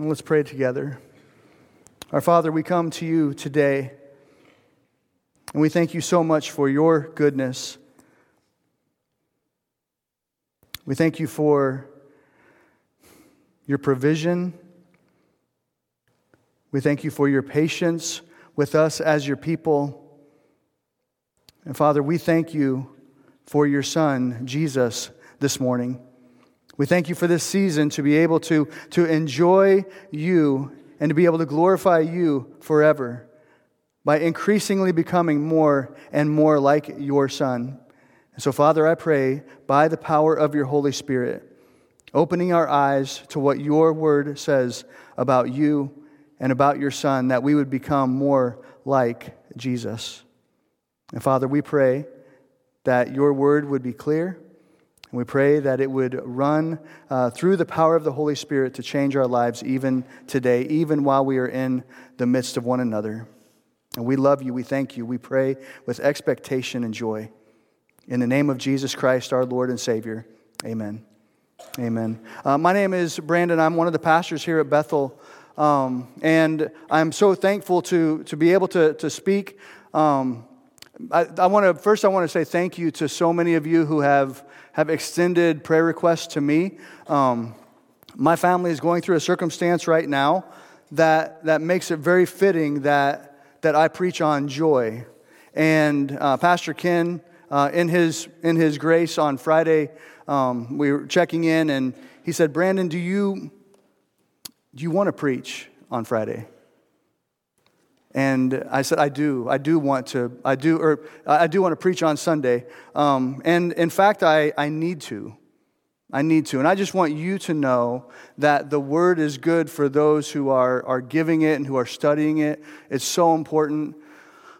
Let's pray together. Our Father, we come to you today, and we thank you so much for your goodness. We thank you for your provision. We thank you for your patience with us as your people. And Father, we thank you for your Son, Jesus, this morning. We thank you for this season to be able to, to enjoy you and to be able to glorify you forever by increasingly becoming more and more like your Son. And so, Father, I pray by the power of your Holy Spirit, opening our eyes to what your word says about you and about your Son, that we would become more like Jesus. And Father, we pray that your word would be clear and we pray that it would run uh, through the power of the Holy Spirit to change our lives even today, even while we are in the midst of one another. And we love you. We thank you. We pray with expectation and joy. In the name of Jesus Christ, our Lord and Savior, amen. Amen. Uh, my name is Brandon. I'm one of the pastors here at Bethel. Um, and I'm so thankful to, to be able to, to speak. Um, I, I want to first I want to say thank you to so many of you who have have extended prayer requests to me. Um, my family is going through a circumstance right now that, that makes it very fitting that, that I preach on joy. And uh, Pastor Ken, uh, in, his, in his grace on Friday, um, we were checking in, and he said, Brandon, do you, do you want to preach on Friday? And I said, I do. I do want to. I do, or I do want to preach on Sunday. Um, and in fact, I, I need to. I need to. And I just want you to know that the word is good for those who are, are giving it and who are studying it. It's so important.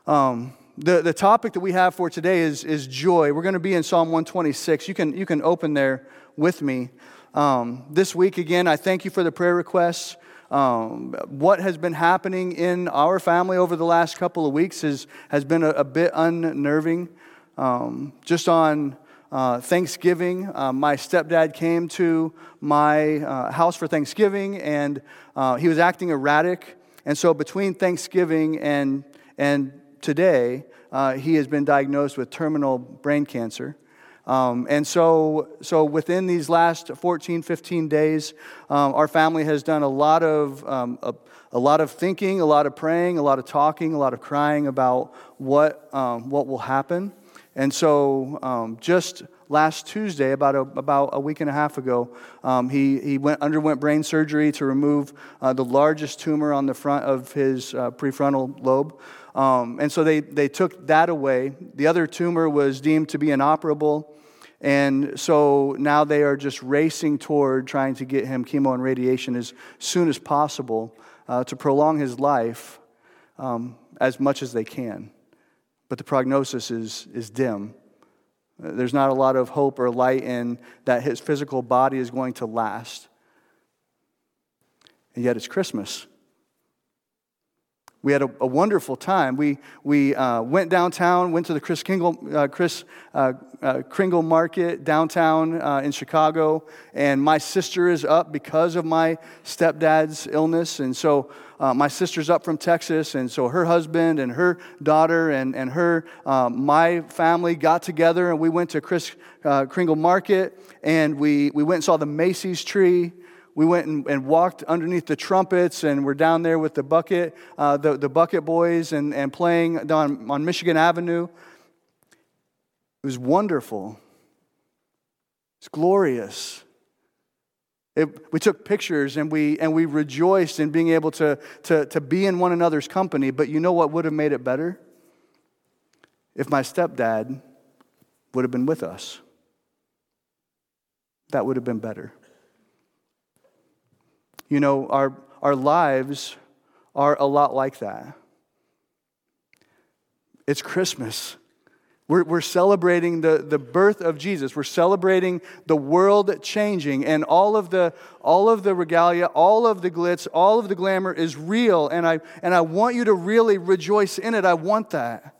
Um, the, the topic that we have for today is, is joy. We're going to be in Psalm 126. You can, you can open there with me. Um, this week, again, I thank you for the prayer requests. Um, what has been happening in our family over the last couple of weeks is, has been a, a bit unnerving. Um, just on uh, Thanksgiving, uh, my stepdad came to my uh, house for Thanksgiving and uh, he was acting erratic. And so between Thanksgiving and, and today, uh, he has been diagnosed with terminal brain cancer. Um, and so, so within these last 14, 15 days, um, our family has done a lot of um, a, a, lot of thinking, a lot of praying, a lot of talking, a lot of crying about what um, what will happen. And so, um, just last Tuesday, about a, about a week and a half ago, um, he, he went, underwent brain surgery to remove uh, the largest tumor on the front of his uh, prefrontal lobe. And so they, they took that away. The other tumor was deemed to be inoperable. And so now they are just racing toward trying to get him chemo and radiation as soon as possible uh, to prolong his life um, as much as they can. But the prognosis is, is dim. There's not a lot of hope or light in that his physical body is going to last. And yet it's Christmas. We had a, a, wonderful time. We, we uh, went downtown, went to the Chris Kringle, uh, Kris, uh, uh Kringle Market downtown uh, in Chicago, and my sister is up because of my stepdad's illness. And so uh, my sister's up from Texas, and so her husband and her daughter and, and her, my family got together, and we went to Kris Kringle Market, and we, we went and saw the Macy's tree we went and, and, walked underneath the trumpets and we're down there with the bucket, uh, the, the bucket boys and, and playing down on Michigan Avenue. It was wonderful. It's glorious. It, we took pictures and we, and we rejoiced in being able to, to, to be in one another's company. But you know what would have made it better? If my stepdad would have been with us. That would have been better. You know, our, our lives are a lot like that. It's Christmas. We're, we're celebrating the, the birth of Jesus. We're celebrating the world changing, and all of, the, all of the regalia, all of the glitz, all of the glamour is real, and I, and I want you to really rejoice in it. I want that.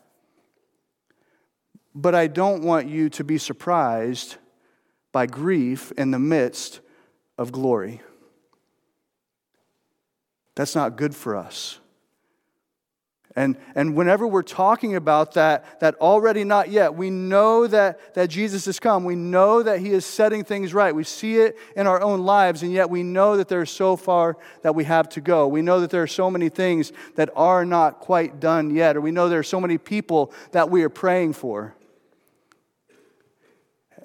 But I don't want you to be surprised by grief in the midst of glory. That's not good for us. And, and whenever we're talking about that, that already not yet, we know that, that Jesus has come. We know that he is setting things right. We see it in our own lives, and yet we know that there's so far that we have to go. We know that there are so many things that are not quite done yet, or we know there are so many people that we are praying for.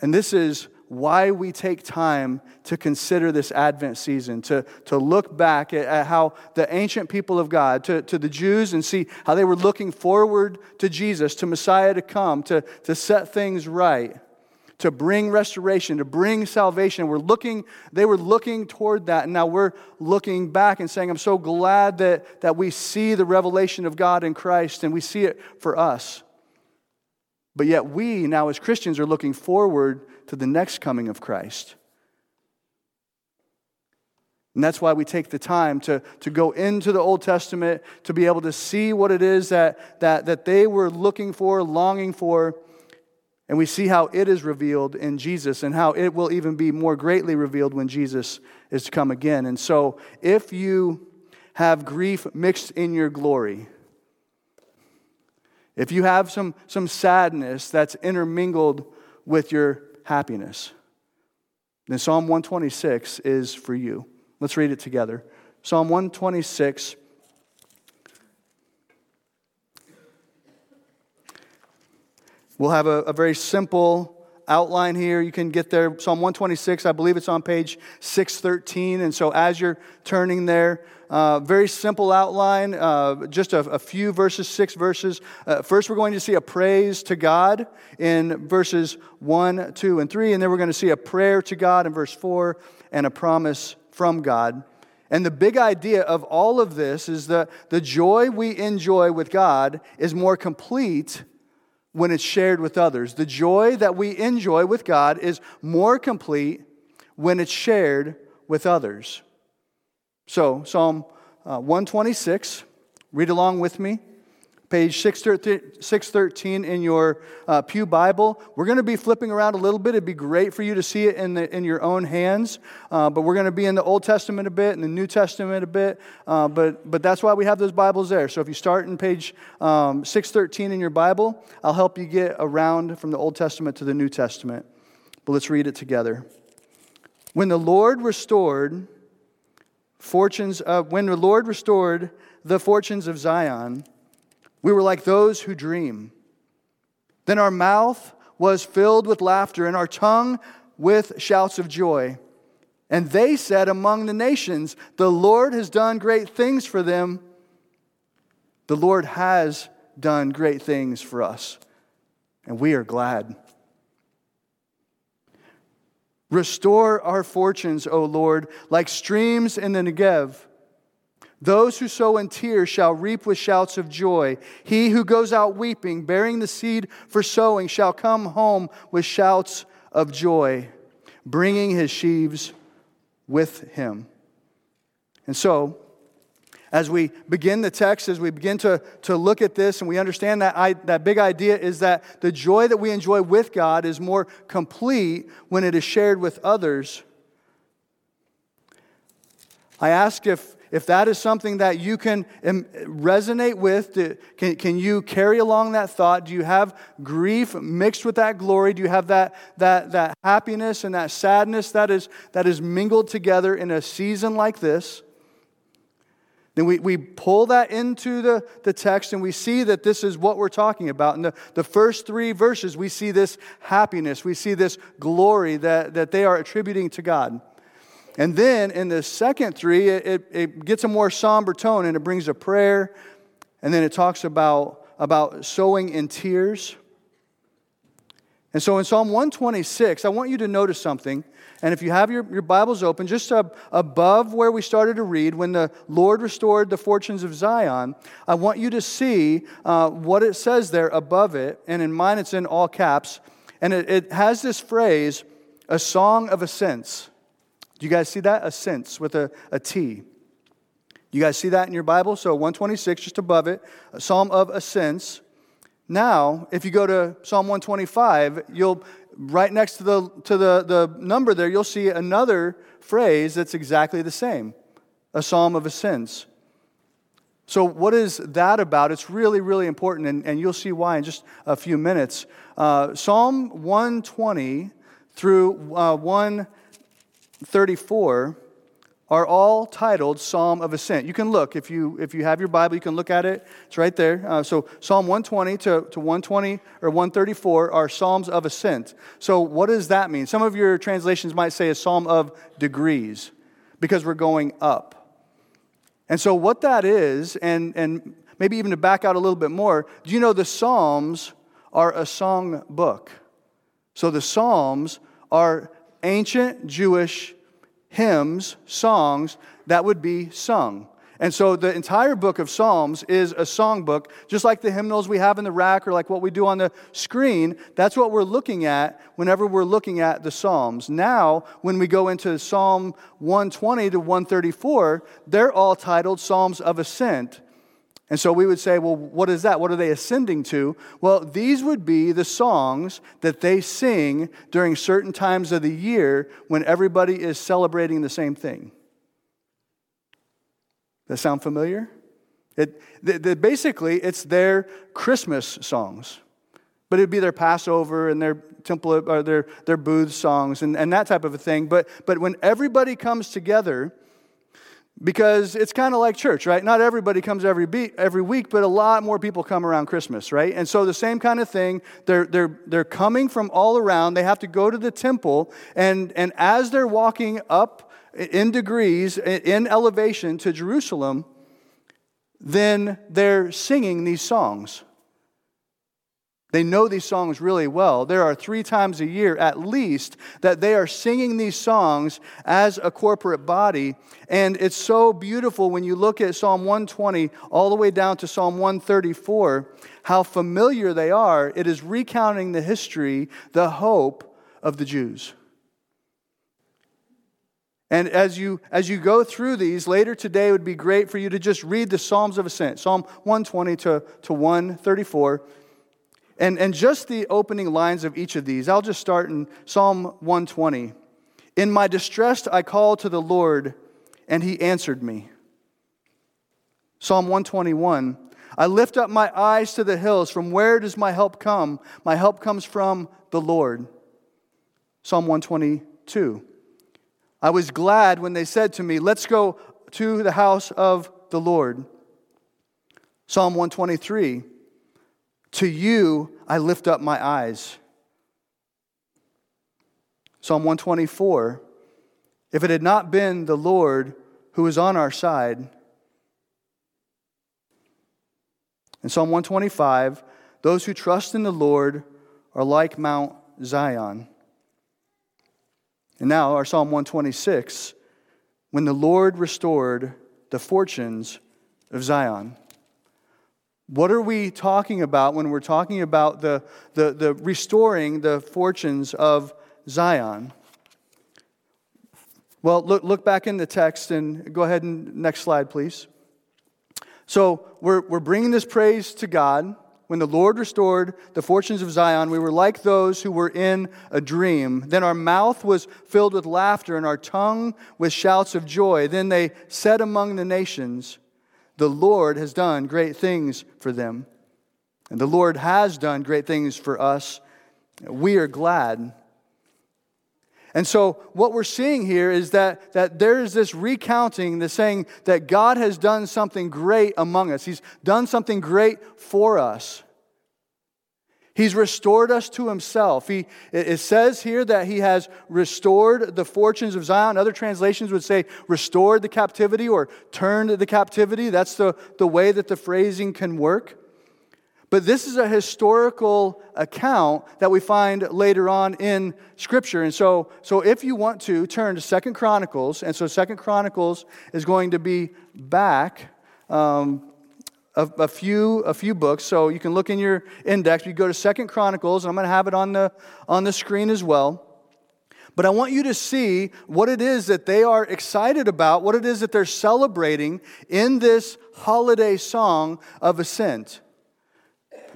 And this is why we take time to consider this Advent season, to, to look back at, at, how the ancient people of God, to, to the Jews, and see how they were looking forward to Jesus, to Messiah to come, to, to set things right, to bring restoration, to bring salvation. We're looking, they were looking toward that, and now we're looking back and saying, I'm so glad that, that we see the revelation of God in Christ and we see it for us. But yet, we now as Christians are looking forward to the next coming of Christ. And that's why we take the time to, to go into the Old Testament to be able to see what it is that, that, that they were looking for, longing for. And we see how it is revealed in Jesus and how it will even be more greatly revealed when Jesus is to come again. And so, if you have grief mixed in your glory, if you have some, some sadness that's intermingled with your happiness, then Psalm 126 is for you. Let's read it together. Psalm 126. We'll have a, a very simple outline here. You can get there. Psalm 126, I believe it's on page 613. And so as you're turning there, uh, very simple outline, uh, just a, a, few verses, six verses. Uh, first, we're going to see a praise to God in verses 1, 2, and 3. And then we're going to see a prayer to God in verse 4 and a promise from God. And the big idea of all of this is that the joy we enjoy with God is more complete when it's shared with others. The joy that we enjoy with God is more complete when it's shared with others. So, Psalm uh, 126, read along with me. Page 613 in your uh, Pew Bible. We're going to be flipping around a little bit. It'd be great for you to see it in, the, in your own hands. Uh, but we're going to be in the Old Testament a bit and the New Testament a bit. Uh, but, but that's why we have those Bibles there. So if you start in page um, 613 in your Bible, I'll help you get around from the Old Testament to the New Testament. But let's read it together. When the Lord restored fortunes of, when the Lord restored the fortunes of Zion, we were like those who dream. Then our mouth was filled with laughter and our tongue with shouts of joy. And they said among the nations, The Lord has done great things for them. The Lord has done great things for us, and we are glad. Restore our fortunes, O Lord, like streams in the Negev. Those who sow in tears shall reap with shouts of joy. He who goes out weeping, bearing the seed for sowing, shall come home with shouts of joy, bringing his sheaves with him. And so, as we begin the text, as we begin to, to look at this and we understand that, I, that big idea is that the joy that we enjoy with God is more complete when it is shared with others. I ask if, if that is something that you can um, resonate with, can, can you carry along that thought? Do you have grief mixed with that glory? Do you have that, that, that happiness and that sadness that is, that is mingled together in a season like this? Then we, we pull that into the, the text and we see that this is what we're talking about. In the, the first three verses, we see this happiness, we see this glory that, that they are attributing to God. And then in the second three, it, it gets a more somber tone and it brings a prayer. And then it talks about, about sowing in tears. And so in Psalm 126, I want you to notice something. And if you have your, your Bibles open, just above where we started to read, when the Lord restored the fortunes of Zion, I want you to see uh, what it says there above it. And in mine, it's in all caps. And it, it has this phrase, a song of ascents. Do you guys see that? Ascents with a, a T. You guys see that in your Bible? So 126, just above it, a psalm of ascents. Now, if you go to Psalm 125, you'll right next to the, to the, the number there, you'll see another phrase that's exactly the same a psalm of ascents. So, what is that about? It's really, really important, and, and you'll see why in just a few minutes. Uh, Psalm 120 through uh, 134 are all titled Psalm of Ascent. You can look, if you, if you have your Bible, you can look at it. It's right there. Uh, so Psalm 120 to, to 120 or 134 are Psalms of Ascent. So what does that mean? Some of your translations might say a Psalm of degrees because we're going up. And so what that is, and, and maybe even to back out a little bit more, do you know the Psalms are a song book? So the Psalms are ancient Jewish hymns, songs that would be sung. And so the entire book of Psalms is a songbook, just like the hymnals we have in the rack or like what we do on the screen. That's what we're looking at whenever we're looking at the Psalms. Now, when we go into Psalm 120 to 134, they're all titled Psalms of Ascent. And so we would say, well, what is that? What are they ascending to? Well, these would be the songs that they sing during certain times of the year when everybody is celebrating the same thing. That sound familiar? It, the, the, basically, it's their Christmas songs, but it'd be their Passover and their temple or their, their booth songs and, and that type of a thing. But, but when everybody comes together, because it's kind of like church, right? Not everybody comes every, beat, every week, but a lot more people come around Christmas, right? And so the same kind of thing, they're, they're, they're coming from all around. They have to go to the temple, and, and as they're walking up in degrees, in elevation to Jerusalem, then they're singing these songs. They know these songs really well. There are three times a year, at least, that they are singing these songs as a corporate body. And it's so beautiful when you look at Psalm 120 all the way down to Psalm 134, how familiar they are. It is recounting the history, the hope of the Jews. And as you, as you go through these, later today would be great for you to just read the Psalms of Ascent, Psalm 120 to, to 134 and, and just the opening lines of each of these, I'll just start in Psalm 120. In my distress, I called to the Lord, and he answered me. Psalm 121. I lift up my eyes to the hills. From where does my help come? My help comes from the Lord. Psalm 122. I was glad when they said to me, Let's go to the house of the Lord. Psalm 123. To you I lift up my eyes. Psalm 124 If it had not been the Lord who is on our side, in Psalm 125, those who trust in the Lord are like Mount Zion. And now, our Psalm 126, when the Lord restored the fortunes of Zion. What are we talking about when we're talking about the, the, the restoring the fortunes of Zion? Well, look, look back in the text and go ahead and next slide, please. So we're, we're bringing this praise to God. When the Lord restored the fortunes of Zion, we were like those who were in a dream. Then our mouth was filled with laughter and our tongue with shouts of joy. Then they said among the nations, the Lord has done great things for them. And the Lord has done great things for us. We are glad. And so, what we're seeing here is that, that there is this recounting, the saying that God has done something great among us. He's done something great for us. He's restored us to himself. He, it says here that he has restored the fortunes of Zion. Other translations would say restored the captivity or turned the captivity. That's the, the way that the phrasing can work. But this is a historical account that we find later on in Scripture. And so, so if you want to turn to Second Chronicles, and so Second Chronicles is going to be back. Um, a, a, few, a few books. So you can look in your index. You go to Second Chronicles, and I'm going to have it on the, on the screen as well. But I want you to see what it is that they are excited about, what it is that they're celebrating in this holiday song of ascent.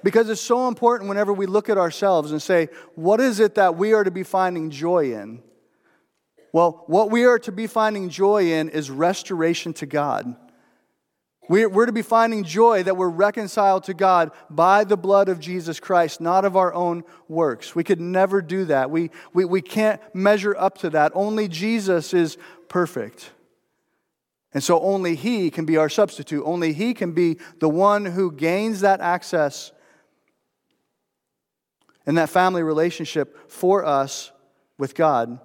Because it's so important whenever we look at ourselves and say, what is it that we are to be finding joy in? Well, what we are to be finding joy in is restoration to God. We're to be finding joy that we're reconciled to God by the blood of Jesus Christ, not of our own works. We could never do that. We, we, we can't measure up to that. Only Jesus is perfect. And so only He can be our substitute. Only He can be the one who gains that access and that family relationship for us with God.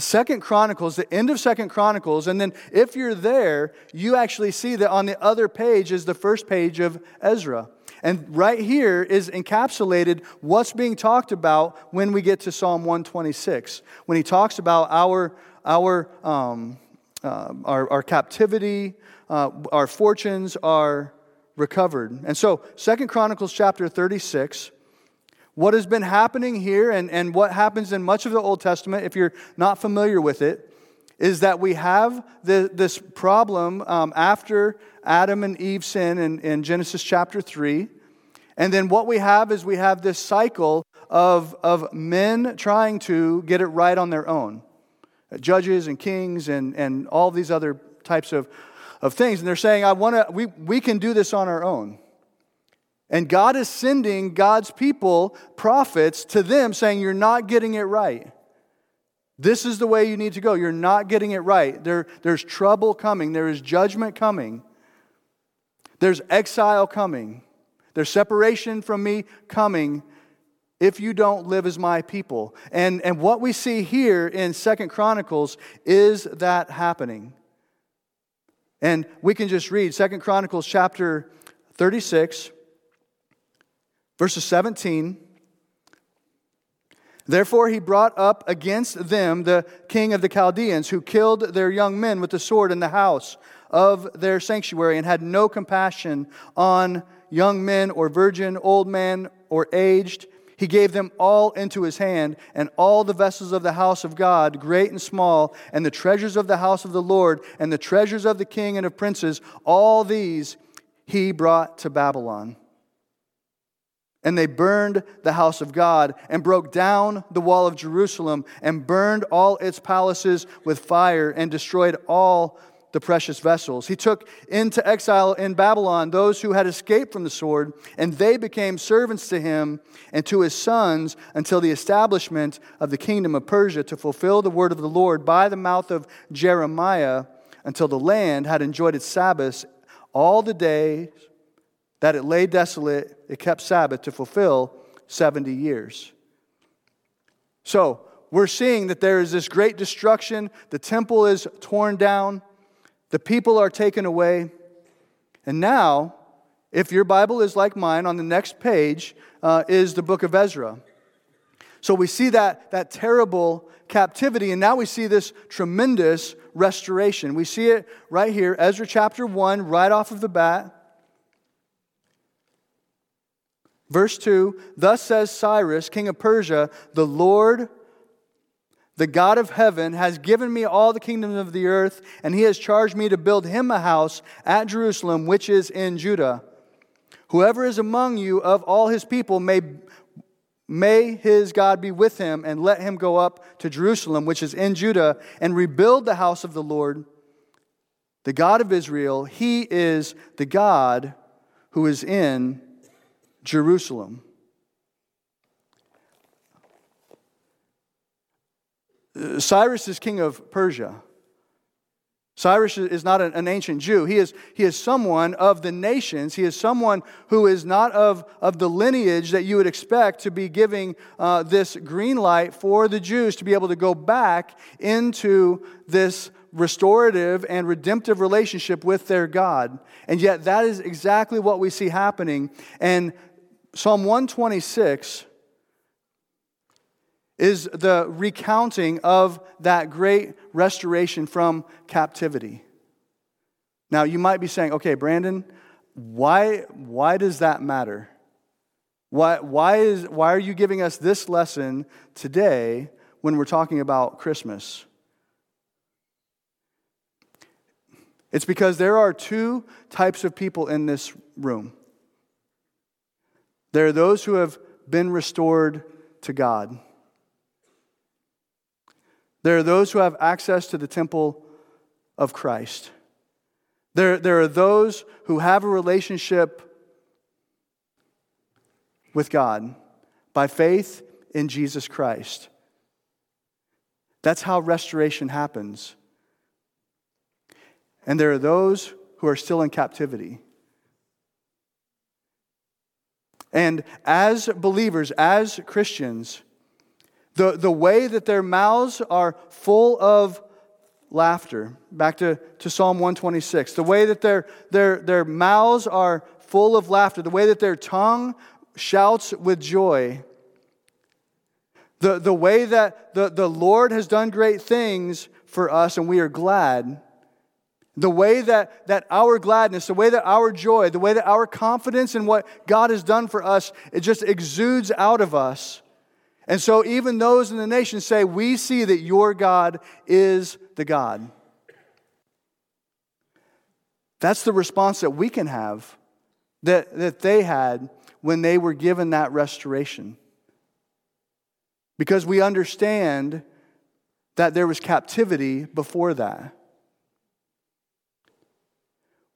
Second Chronicles, the end of Second Chronicles, and then if you're there, you actually see that on the other page is the first page of Ezra. And right here is encapsulated what's being talked about when we get to Psalm 126. When he talks about our, our, um, uh, our, our, captivity, uh, our fortunes are recovered. And so, Second Chronicles chapter 36 what has been happening here and, and what happens in much of the Old Testament, if you're not familiar with it, is that we have the, this problem um, after Adam and Eve sin in, in Genesis chapter 3. And then what we have is we have this cycle of, of men trying to get it right on their own judges and kings and, and all these other types of, of things. And they're saying, I want to, we, we can do this on our own. And God is sending God's people, prophets, to them saying, You're not getting it right. This is the way you need to go. You're not getting it right. There, there's trouble coming, there is judgment coming, there's exile coming, there's separation from me coming if you don't live as my people. And, and what we see here in Second Chronicles is that happening. And we can just read Second Chronicles chapter 36 Verses 17 Therefore, he brought up against them the king of the Chaldeans, who killed their young men with the sword in the house of their sanctuary, and had no compassion on young men or virgin, old man or aged. He gave them all into his hand, and all the vessels of the house of God, great and small, and the treasures of the house of the Lord, and the treasures of the king and of princes, all these he brought to Babylon. And they burned the house of God and broke down the wall of Jerusalem and burned all its palaces with fire and destroyed all the precious vessels. He took into exile in Babylon those who had escaped from the sword, and they became servants to him and to his sons until the establishment of the kingdom of Persia to fulfill the word of the Lord by the mouth of Jeremiah until the land had enjoyed its Sabbaths all the days that it lay desolate, it kept Sabbath to fulfill 70 years. So, we're seeing that there is this great destruction. The temple is torn down, the people are taken away. And now, if your Bible is like mine, on the next page uh, is the book of Ezra. So we see that, that terrible captivity, and now we see this tremendous restoration. We see it right here, Ezra chapter 1, right off of the bat. Verse 2 Thus says Cyrus, king of Persia, the Lord, the God of heaven, has given me all the kingdoms of the earth, and he has charged me to build him a house at Jerusalem, which is in Judah. Whoever is among you of all his people may. May his God be with him, and let him go up to Jerusalem, which is in Judah, and rebuild the house of the Lord, the God of Israel. He is the God who is in Jerusalem. Cyrus is king of Persia. Cyrus is not an ancient Jew. He is, he is someone of the nations. He is someone who is not of, of the lineage that you would expect to be giving uh, this green light for the Jews to be able to go back into this restorative and redemptive relationship with their God. And yet, that is exactly what we see happening. And Psalm 126 is the recounting of that great restoration from captivity. Now, you might be saying, okay, Brandon, why, why does that matter? Why, why, is, why are you giving us this lesson today when we're talking about Christmas? It's because there are two types of people in this room. There are those who have been restored to God. There are those who have access to the temple of Christ. There, there are those who have a relationship with God by faith in Jesus Christ. That's how restoration happens. And there are those who are still in captivity. And as believers, as Christians, the, the way that their mouths are full of laughter, back to, to Psalm 126, the way that their, their, their mouths are full of laughter, the way that their tongue shouts with joy, the, the way that the, the Lord has done great things for us and we are glad, the way that, that our gladness, the way that our joy, the way that our confidence in what God has done for us, it just exudes out of us. And so, even those in the nation say, We see that your God is the God. That's the response that we can have that, that they had when they were given that restoration. Because we understand that there was captivity before that.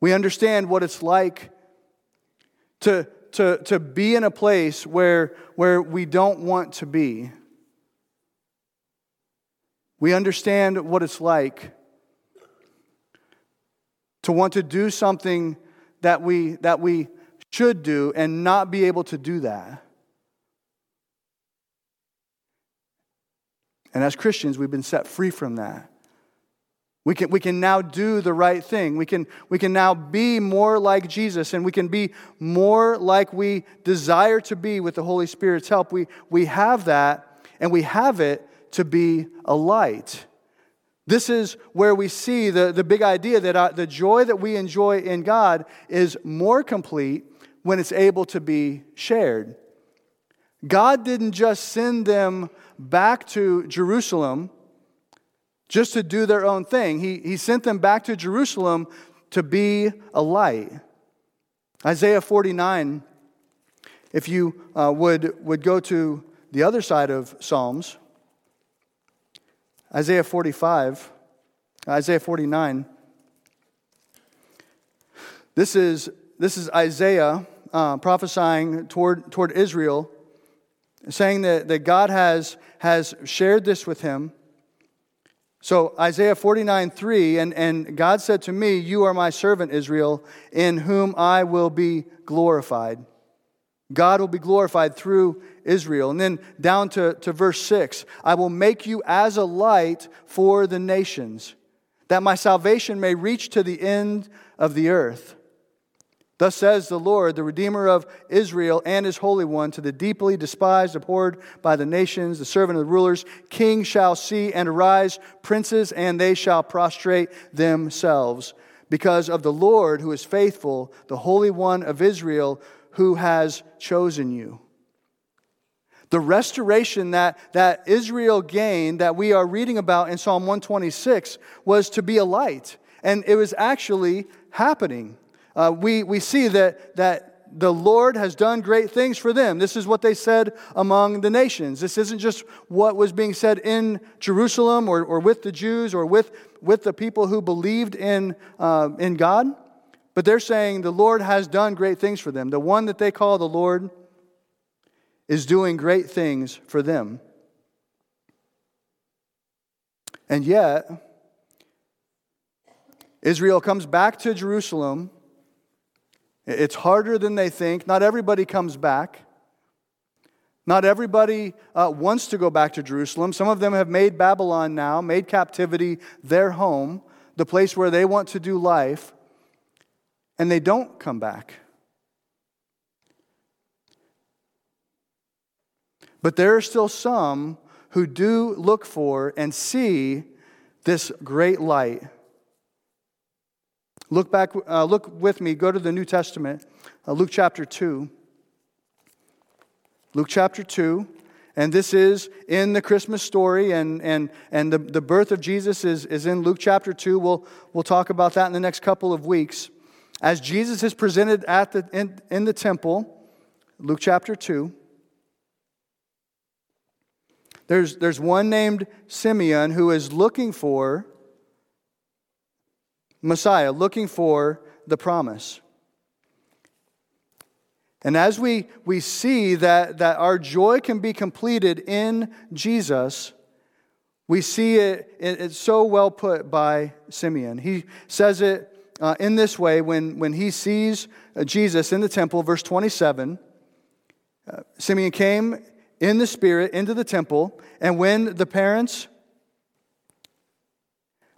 We understand what it's like to, to, to be in a place where, where we don't want to be. We understand what it's like to want to do something that we, that we should do and not be able to do that. And as Christians, we've been set free from that. We can, we can now do the right thing. We can, we can now be more like Jesus, and we can be more like we desire to be with the Holy Spirit's help. We, we have that, and we have it to be a light. This is where we see the, the big idea that uh, the joy that we enjoy in God is more complete when it's able to be shared. God didn't just send them back to Jerusalem just to do their own thing. He, he sent them back to Jerusalem to be a light. Isaiah 49, if you uh, would, would go to the other side of Psalms, Isaiah 45, Isaiah 49. This is, this is Isaiah uh, prophesying toward, toward Israel, saying that, that God has, has shared this with him. So, Isaiah 49 3, and, and God said to me, You are my servant, Israel, in whom I will be glorified. God will be glorified through Israel. And then down to, to verse 6 I will make you as a light for the nations, that my salvation may reach to the end of the earth. Thus says the Lord, the Redeemer of Israel and his Holy One, to the deeply despised, abhorred by the nations, the servant of the rulers King shall see and arise, princes, and they shall prostrate themselves. Because of the Lord who is faithful, the Holy One of Israel who has chosen you. The restoration that, that Israel gained, that we are reading about in Psalm 126, was to be a light. And it was actually happening uh, we, we see that, that the Lord has done great things for them. This is what they said among the nations. This isn't just what was being said in Jerusalem or, or with the Jews or with, with the people who believed in, uh, in God, but they're saying the Lord has done great things for them. The one that they call the Lord is doing great things for them. And yet, Israel comes back to Jerusalem it's harder than they think. Not everybody comes back. Not everybody uh, wants to go back to Jerusalem. Some of them have made Babylon now, made captivity their home, the place where they want to do life, and they don't come back. But there are still some who do look for and see this great light Look back, uh, look with me, go to the New Testament, uh, Luke chapter 2. Luke chapter 2. And this is in the Christmas story, and, and, and the, the birth of Jesus is, is in Luke chapter 2. We'll, we'll talk about that in the next couple of weeks. As Jesus is presented at the, in, in the temple, Luke chapter 2, there's, there's one named Simeon who is looking for Messiah, looking for the promise. And as we, we see that, that our joy can be completed in Jesus, we see it, it it's so well put by Simeon. He says it uh, in this way when, when he sees uh, Jesus in the temple, verse 27. Uh, Simeon came in the Spirit into the temple, and when the parents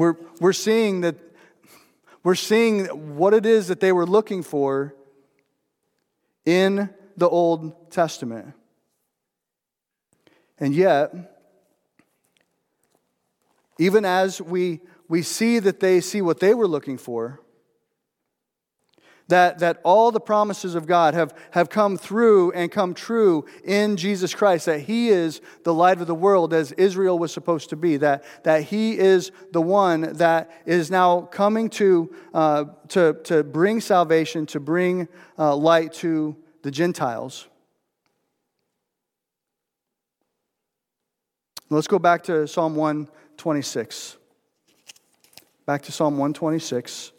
We're, we're seeing that we're seeing what it is that they were looking for in the Old Testament. And yet, even as we, we see that they see what they were looking for, that, that all the promises of God have, have come through and come true in Jesus Christ, that He is the light of the world as Israel was supposed to be, that, that He is the one that is now coming to, uh, to, to bring salvation, to bring uh, light to the Gentiles. Let's go back to Psalm 126. Back to Psalm 126.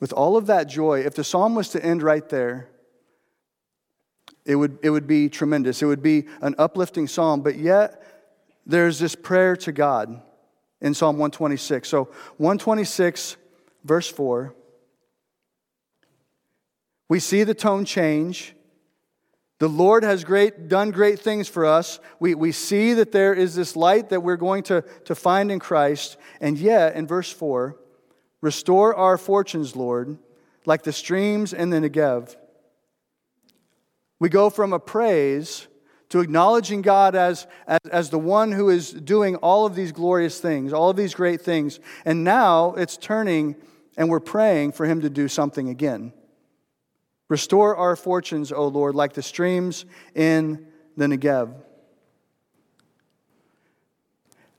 With all of that joy, if the psalm was to end right there, it would, it would be tremendous. It would be an uplifting psalm, but yet there's this prayer to God in Psalm 126. So, 126, verse 4, we see the tone change. The Lord has great, done great things for us. We, we see that there is this light that we're going to, to find in Christ. And yet, in verse 4, restore our fortunes, Lord, like the streams in the Negev. We go from a praise to acknowledging God as, as, as, the one who is doing all of these glorious things, all of these great things. And now it's turning and we're praying for Him to do something again. Restore our fortunes, O Lord, like the streams in the Negev.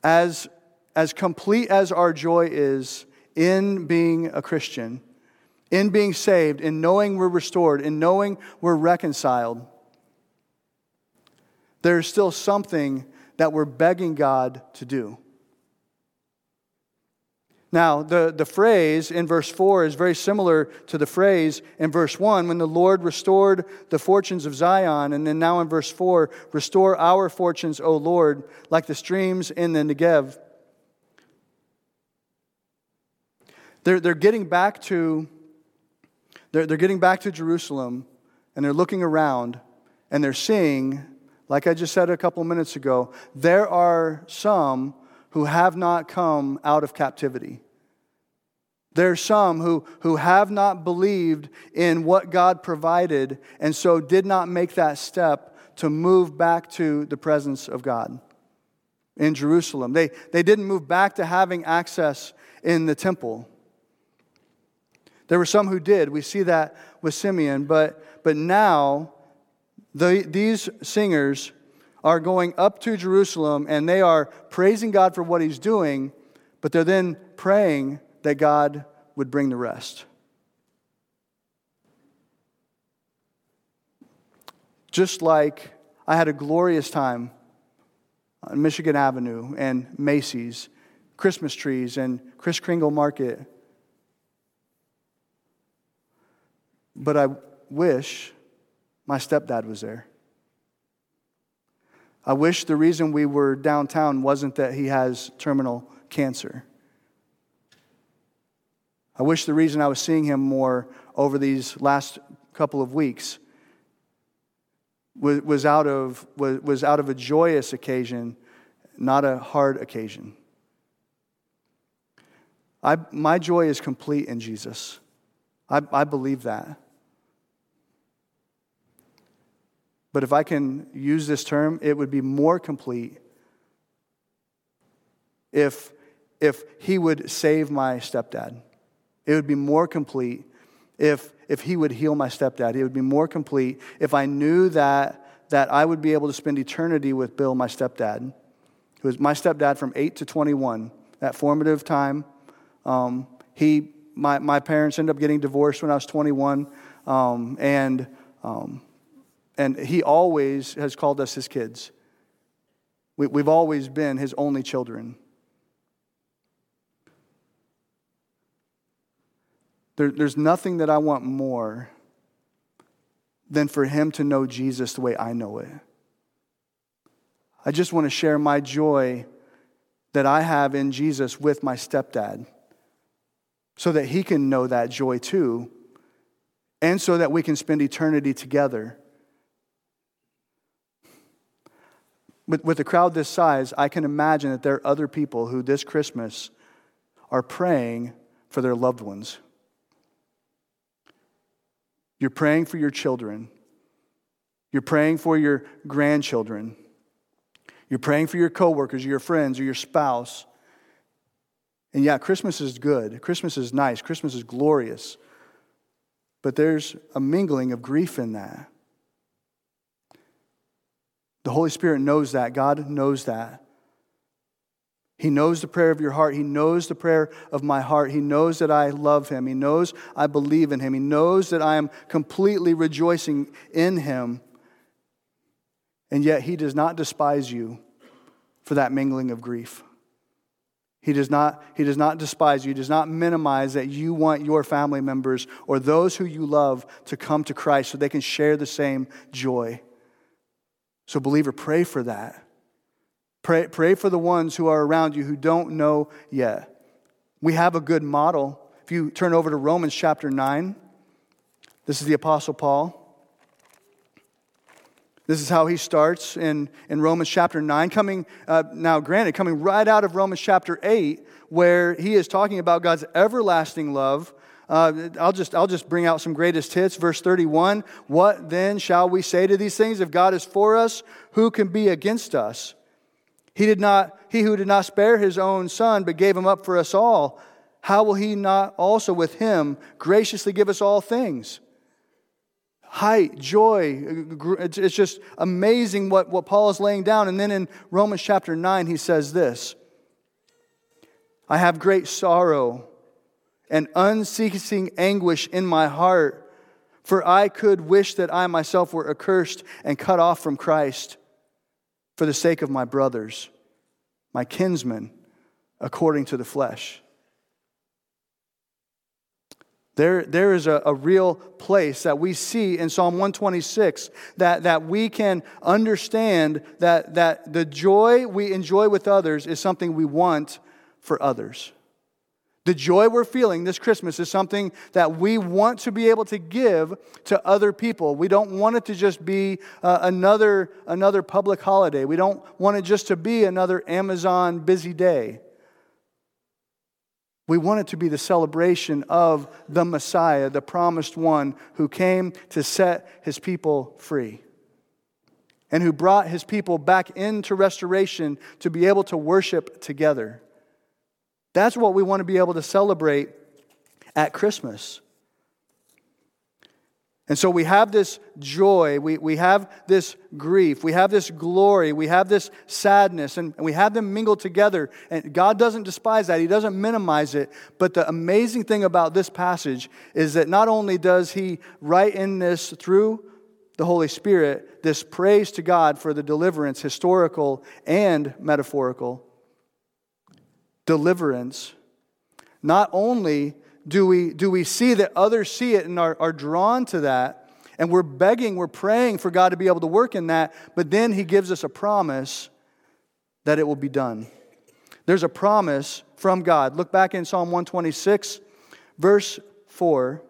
As, as complete as our joy is in being a Christian, in being saved, in knowing we're restored, in knowing we're reconciled, there's still something that we're begging God to do. Now, the, the phrase in verse 4 is very similar to the phrase in verse 1 when the Lord restored the fortunes of Zion. And then now in verse 4, restore our fortunes, O Lord, like the streams in the Negev. They're, they're getting back to they're, they're getting back to Jerusalem and they're looking around and they're seeing like I just said a couple minutes ago, there are some who have not come out of captivity. There are some who, who have not believed in what God provided and so did not make that step to move back to the presence of God in Jerusalem. They, they didn't move back to having access in the temple. There were some who did. We see that with Simeon, but, but now the, these singers are going up to Jerusalem and they are praising God for what He's doing, but they're then praying that God would bring the rest. Just like I had a glorious time on Michigan Avenue and Macy's, Christmas trees, and Kris Kringle Market. But I wish my stepdad was there. I wish the reason we were downtown wasn't that he has terminal cancer. I wish the reason I was seeing him more over these last couple of weeks was, out, of, was out of a joyous occasion, not a hard occasion. I, my joy is complete in Jesus. I, I believe that. But if I can use this term, it would be more complete if, if he would save my stepdad. It would be more complete if, if he would heal my stepdad. It would be more complete if I knew that, that I would be able to spend eternity with Bill, my stepdad, who was my stepdad from 8 to 21, that formative time. Um, he, my, my parents ended up getting divorced when I was 21, um, and, um, and he always has called us his kids. We, we've always been his only children. There, there's nothing that I want more than for him to know Jesus the way I know it. I just want to share my joy that I have in Jesus with my stepdad so that he can know that joy too, and so that we can spend eternity together. With, with a crowd this size, I can imagine that there are other people who this Christmas are praying for their loved ones. You're praying for your children. You're praying for your grandchildren. You're praying for your coworkers, or your friends, or your spouse. And yeah, Christmas is good. Christmas is nice. Christmas is glorious. But there's a mingling of grief in that. The Holy Spirit knows that. God knows that. He knows the prayer of your heart. He knows the prayer of my heart. He knows that I love him. He knows I believe in him. He knows that I am completely rejoicing in him. And yet, he does not despise you for that mingling of grief. He does, not, he does not despise you. He does not minimize that you want your family members or those who you love to come to Christ so they can share the same joy. So, believer, pray for that. Pray, pray for the ones who are around you who don't know yet. We have a good model. If you turn over to Romans chapter 9, this is the Apostle Paul. This is how he starts in, in Romans chapter 9, coming, uh, now granted, coming right out of Romans chapter 8, where he is talking about God's everlasting love. Uh, I'll, just, I'll just bring out some greatest hits. Verse 31 What then shall we say to these things? If God is for us, who can be against us? He, did not, he who did not spare his own son, but gave him up for us all, how will he not also with him graciously give us all things? Height, joy, it's just amazing what, what Paul is laying down. And then in Romans chapter 9, he says this I have great sorrow and unceasing anguish in my heart, for I could wish that I myself were accursed and cut off from Christ for the sake of my brothers, my kinsmen, according to the flesh. There, there is a, a real place that we see in Psalm 126 that, that we can understand that, that the joy we enjoy with others is something we want for others. The joy we're feeling this Christmas is something that we want to be able to give to other people. We don't want it to just be uh, another, another public holiday. We don't want it just to be another Amazon busy day. We want it to be the celebration of the Messiah, the promised one who came to set his people free and who brought his people back into restoration to be able to worship together. That's what we want to be able to celebrate at Christmas. And so we have this joy, we, we have this grief, we have this glory, we have this sadness, and, and we have them mingled together. And God doesn't despise that, He doesn't minimize it. But the amazing thing about this passage is that not only does He write in this through the Holy Spirit, this praise to God for the deliverance, historical and metaphorical, deliverance, not only do we, do we see that others see it and are, are drawn to that, and we're begging, we're praying for God to be able to work in that, but then He gives us a promise that it will be done. There's a promise from God. Look back in Psalm 126, verse 4.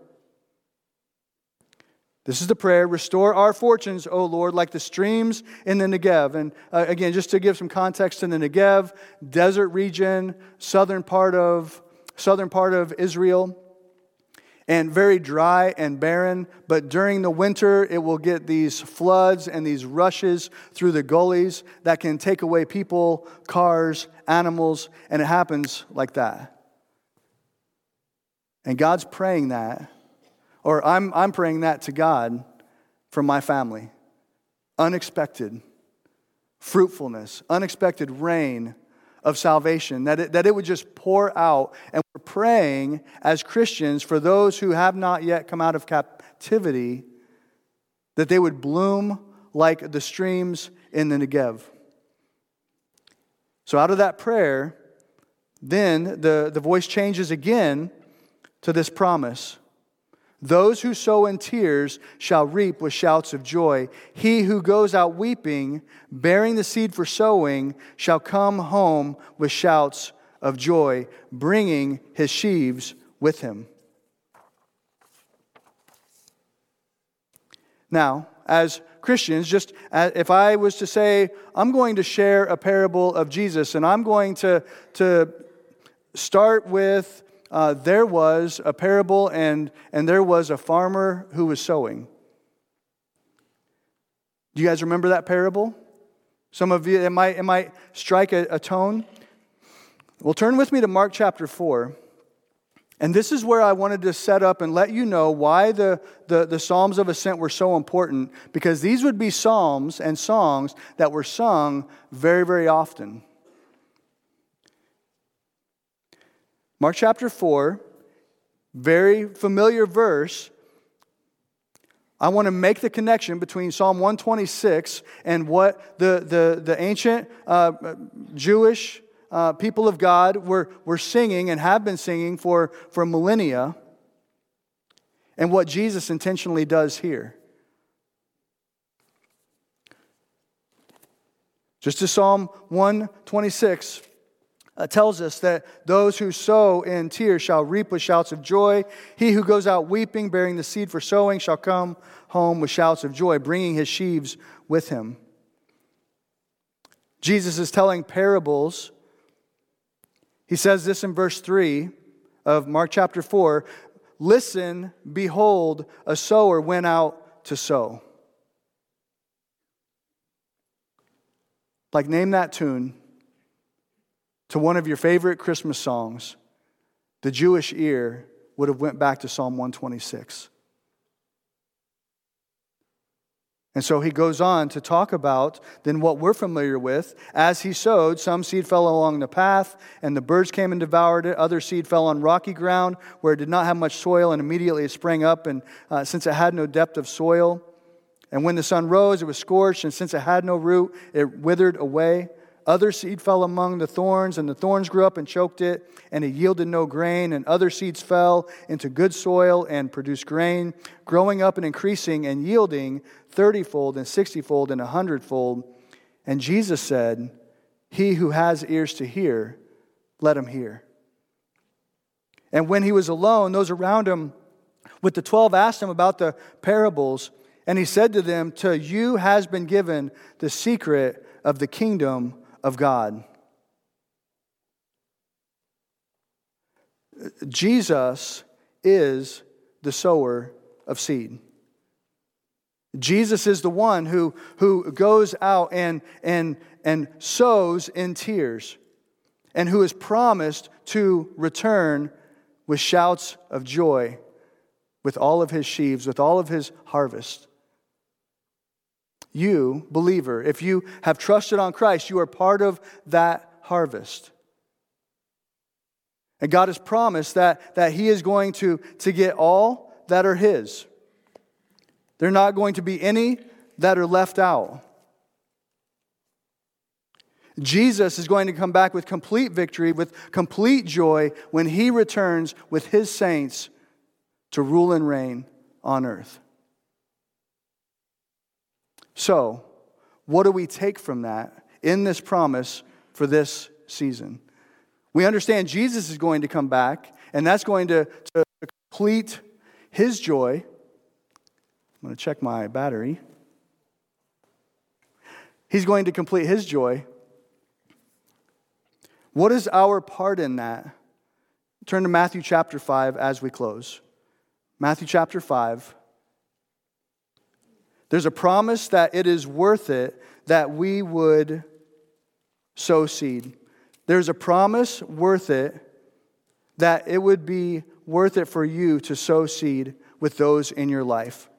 This is the prayer Restore our fortunes, O Lord, like the streams in the Negev. And uh, again, just to give some context in the Negev, desert region, southern part of, southern part of Israel. and very dry and barren. But during the winter, it will get these floods and these rushes through the gullies that can take away people, cars, animals, and it happens like that. And God's praying that, or I'm, I'm praying that to God for my family. Unexpected fruitfulness, unexpected rain of salvation, that it, that it would just pour out. And praying as Christians for those who have not yet come out of captivity that they would bloom like the streams in the Negev. So, out of that prayer, then the, the voice changes again to this promise those who sow in tears shall reap with shouts of joy. He who goes out weeping, bearing the seed for sowing, shall come home with shouts of joy, bringing his sheaves with him. Now, as Christians, just if I was to say, I'm going to share a parable of Jesus, and I'm going to, to start with uh, there was a parable, and, and there was a farmer who was sowing. Do you guys remember that parable? Some of you, it might, it might strike a, a tone. Well, turn with me to Mark chapter 4. And this is where I wanted to set up and let you know why the, the, the, Psalms of Ascent were so important, because these would be psalms and songs that were sung very, very often. Mark chapter 4, very familiar verse. I want to make the connection between Psalm 126 and what the, the, the ancient uh, Jewish uh, people of God were, were singing and have been singing for, for millennia, and what Jesus intentionally does here. Just as Psalm 126 uh, tells us that those who sow in tears shall reap with shouts of joy. He who goes out weeping, bearing the seed for sowing, shall come home with shouts of joy, bringing his sheaves with him. Jesus is telling parables. He says this in verse 3 of Mark chapter 4 Listen, behold, a sower went out to sow. Like, name that tune to one of your favorite Christmas songs, the Jewish ear would have went back to Psalm 126. And so he goes on to talk about then what we're familiar with. As he sowed, some seed fell along the path, and the birds came and devoured it. Other seed fell on rocky ground where it did not have much soil, and immediately it sprang up. And uh, since it had no depth of soil, and when the sun rose, it was scorched, and since it had no root, it withered away. Other seed fell among the thorns, and the thorns grew up and choked it, and it yielded no grain. And other seeds fell into good soil and produced grain, growing up and increasing and yielding thirtyfold and sixtyfold and a hundredfold. And Jesus said, He who has ears to hear, let him hear. And when he was alone, those around him with the twelve asked him about the parables. And he said to them, To you has been given the secret of the kingdom of God. Jesus is the sower of seed. Jesus is the one who, who goes out and, and, and sows in tears and who is promised to return with shouts of joy with all of his sheaves, with all of his harvest. You, believer, if you have trusted on Christ, you are part of that harvest. And God has promised that, that He is going to, to get all that are His. There are not going to be any that are left out. Jesus is going to come back with complete victory, with complete joy when He returns with His saints to rule and reign on earth. So, what do we take from that in this promise for this season? We understand Jesus is going to come back, and that's going to, to complete his joy. I'm going to check my battery. He's going to complete his joy. What is our part in that? Turn to Matthew chapter 5 as we close. Matthew chapter 5. There's a promise that it is worth it that we would sow seed. There's a promise worth it that it would be worth it for you to sow seed with those in your life.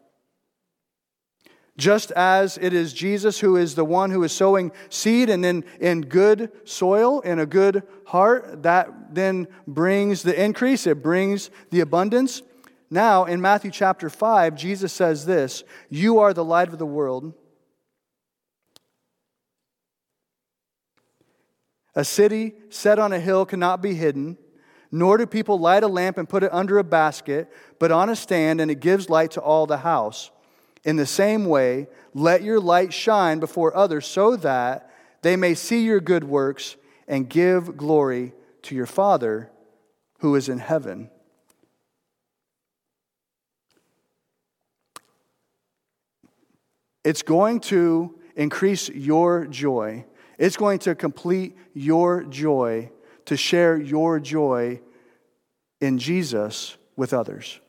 Just as it is Jesus who is the one who is sowing seed and then in good soil, in a good heart, that then brings the increase, it brings the abundance. Now, in Matthew chapter 5, Jesus says this You are the light of the world. A city set on a hill cannot be hidden, nor do people light a lamp and put it under a basket, but on a stand, and it gives light to all the house. In the same way, let your light shine before others so that they may see your good works and give glory to your Father who is in heaven. It's going to increase your joy. It's going to complete your joy to share your joy in Jesus with others.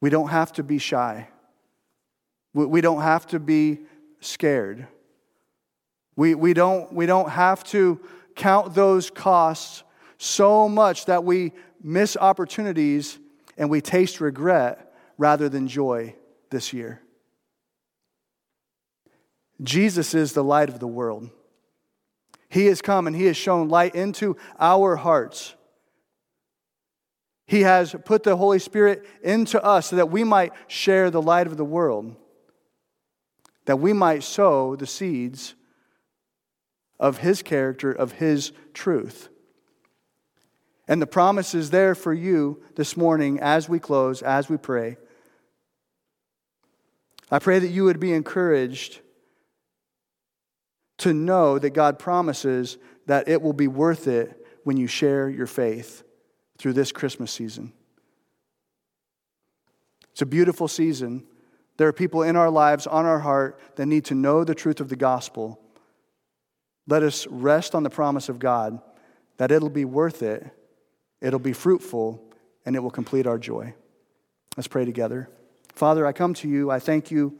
We don't have to be shy. We don't have to be scared. We, we, don't, we don't have to count those costs so much that we miss opportunities and we taste regret rather than joy this year. Jesus is the light of the world. He has come and He has shown light into our hearts. He has put the Holy Spirit into us so that we might share the light of the world, that we might sow the seeds of His character, of His truth. And the promise is there for you this morning as we close, as we pray. I pray that you would be encouraged to know that God promises that it will be worth it when you share your faith through this Christmas season. It's a beautiful season. There are people in our lives, on our heart, that need to know the truth of the gospel. Let us rest on the promise of God that it'll be worth it, it'll be fruitful, and it will complete our joy. Let's pray together. Father, I come to you. I thank you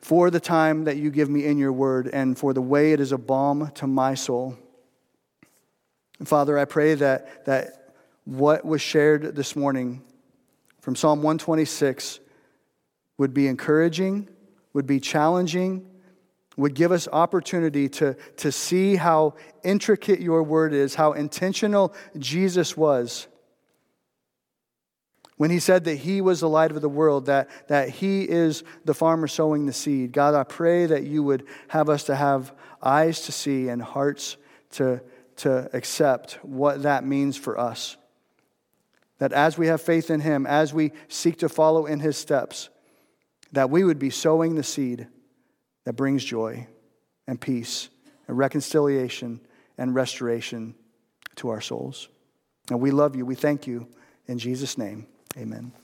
for the time that you give me in your word and for the way it is a balm to my soul. Father, I pray that, that what was shared this morning from Psalm 126 would be encouraging, would be challenging, would give us opportunity to, to see how intricate your word is, how intentional Jesus was when he said that he was the light of the world, that, that he is the farmer sowing the seed. God, I pray that you would have us to have eyes to see and hearts to, to accept what that means for us. That as we have faith in him, as we seek to follow in his steps, that we would be sowing the seed that brings joy and peace and reconciliation and restoration to our souls. And we love you. We thank you. In Jesus' name. Amen.